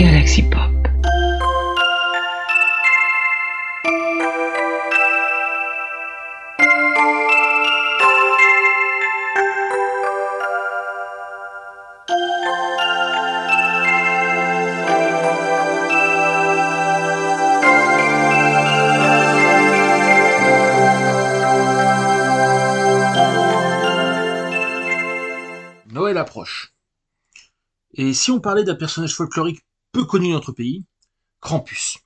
Galaxy Pop. Noël approche. Et si on parlait d'un personnage folklorique peu connu dans notre pays, Krampus.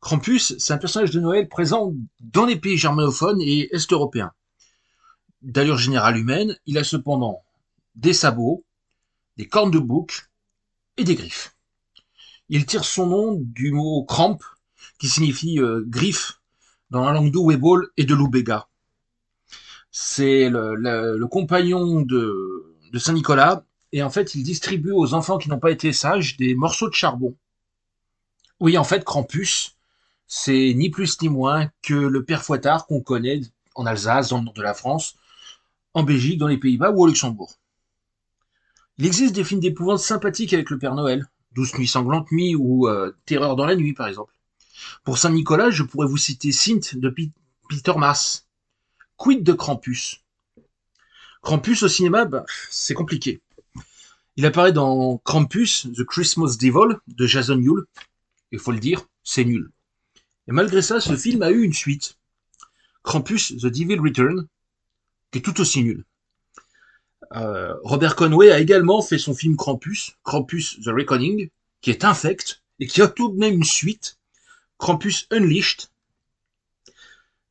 Krampus, c'est un personnage de Noël présent dans les pays germanophones et est-européens. D'allure générale humaine, il a cependant des sabots, des cornes de bouc et des griffes. Il tire son nom du mot cramp, qui signifie euh, griffe dans la langue d'Ouébol et de Loubega. C'est le, compagnon de, de Saint-Nicolas, et en fait, il distribue aux enfants qui n'ont pas été sages des morceaux de charbon. Oui, en fait, Krampus, c'est ni plus ni moins que le père Fouettard qu'on connaît en Alsace, dans le nord de la France, en Belgique, dans les Pays-Bas ou au Luxembourg. Il existe des films d'épouvante sympathiques avec le Père Noël, Douce nuit sanglante nuit ou euh, Terreur dans la nuit, par exemple. Pour Saint-Nicolas, je pourrais vous citer Sint de Peter Maas. Quid de Krampus? Krampus au cinéma, bah, c'est compliqué. Il apparaît dans Krampus, The Christmas Devil de Jason Yule. Il faut le dire, c'est nul. Et malgré ça, ce film a eu une suite. Krampus, The Devil Return, qui est tout aussi nul. Euh, Robert Conway a également fait son film Krampus, Krampus The Reckoning, qui est infect et qui a tout de même une suite, Krampus Unleashed.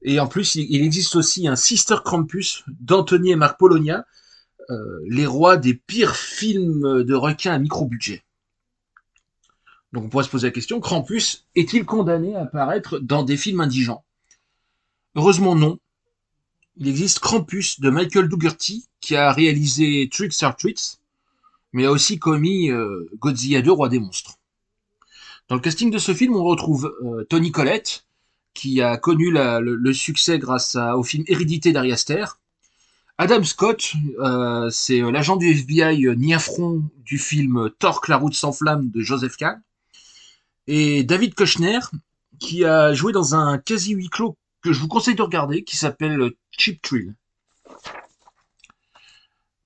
Et en plus, il existe aussi un Sister Krampus d'Anthony et Marc Polonia, les rois des pires films de requins à micro-budget. Donc on pourrait se poser la question, Krampus est-il condamné à apparaître dans des films indigents? Heureusement non. Il existe Krampus de Michael Dougherty qui a réalisé Tricks or Treats, mais a aussi commis euh, Godzilla 2, Roi des monstres. Dans le casting de ce film, on retrouve euh, Tony Collette, qui a connu le, succès grâce au film Hérédité d'Ari Aster, Adam Scott, euh, c'est euh, l'agent du FBI euh, Niafron du film Torque, la route sans flamme de Joseph Kahn. Et David Kochner, qui a joué dans un quasi huis clos que je vous conseille de regarder, qui s'appelle Cheap Thrill.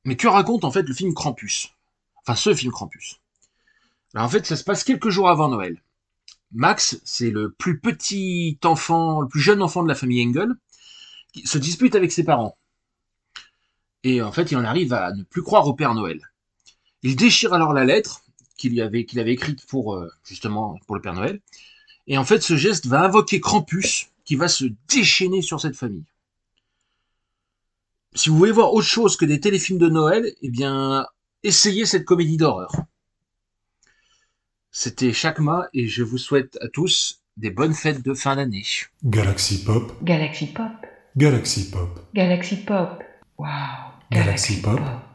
Mais que raconte en fait le film Krampus? Enfin, ce film Krampus. Alors en fait, ça se passe quelques jours avant Noël. Max, c'est le plus petit enfant, le plus jeune enfant de la famille Engel, qui se dispute avec ses parents. Et en fait, il en arrive à ne plus croire au Père Noël. Il déchire alors la lettre qu'il avait, qu'il avait écrite pour, euh, justement, pour le Père Noël. Et en fait, ce geste va invoquer Krampus, qui va se déchaîner sur cette famille. Si vous voulez voir autre chose que des téléfilms de Noël, eh bien, essayez cette comédie d'horreur. C'était Chakma et je vous souhaite à tous des bonnes fêtes de fin d'année. Galaxy Pop, Galaxy Pop. Galaxy Pop, Galaxy Pop. Wow. Galaxy Pop.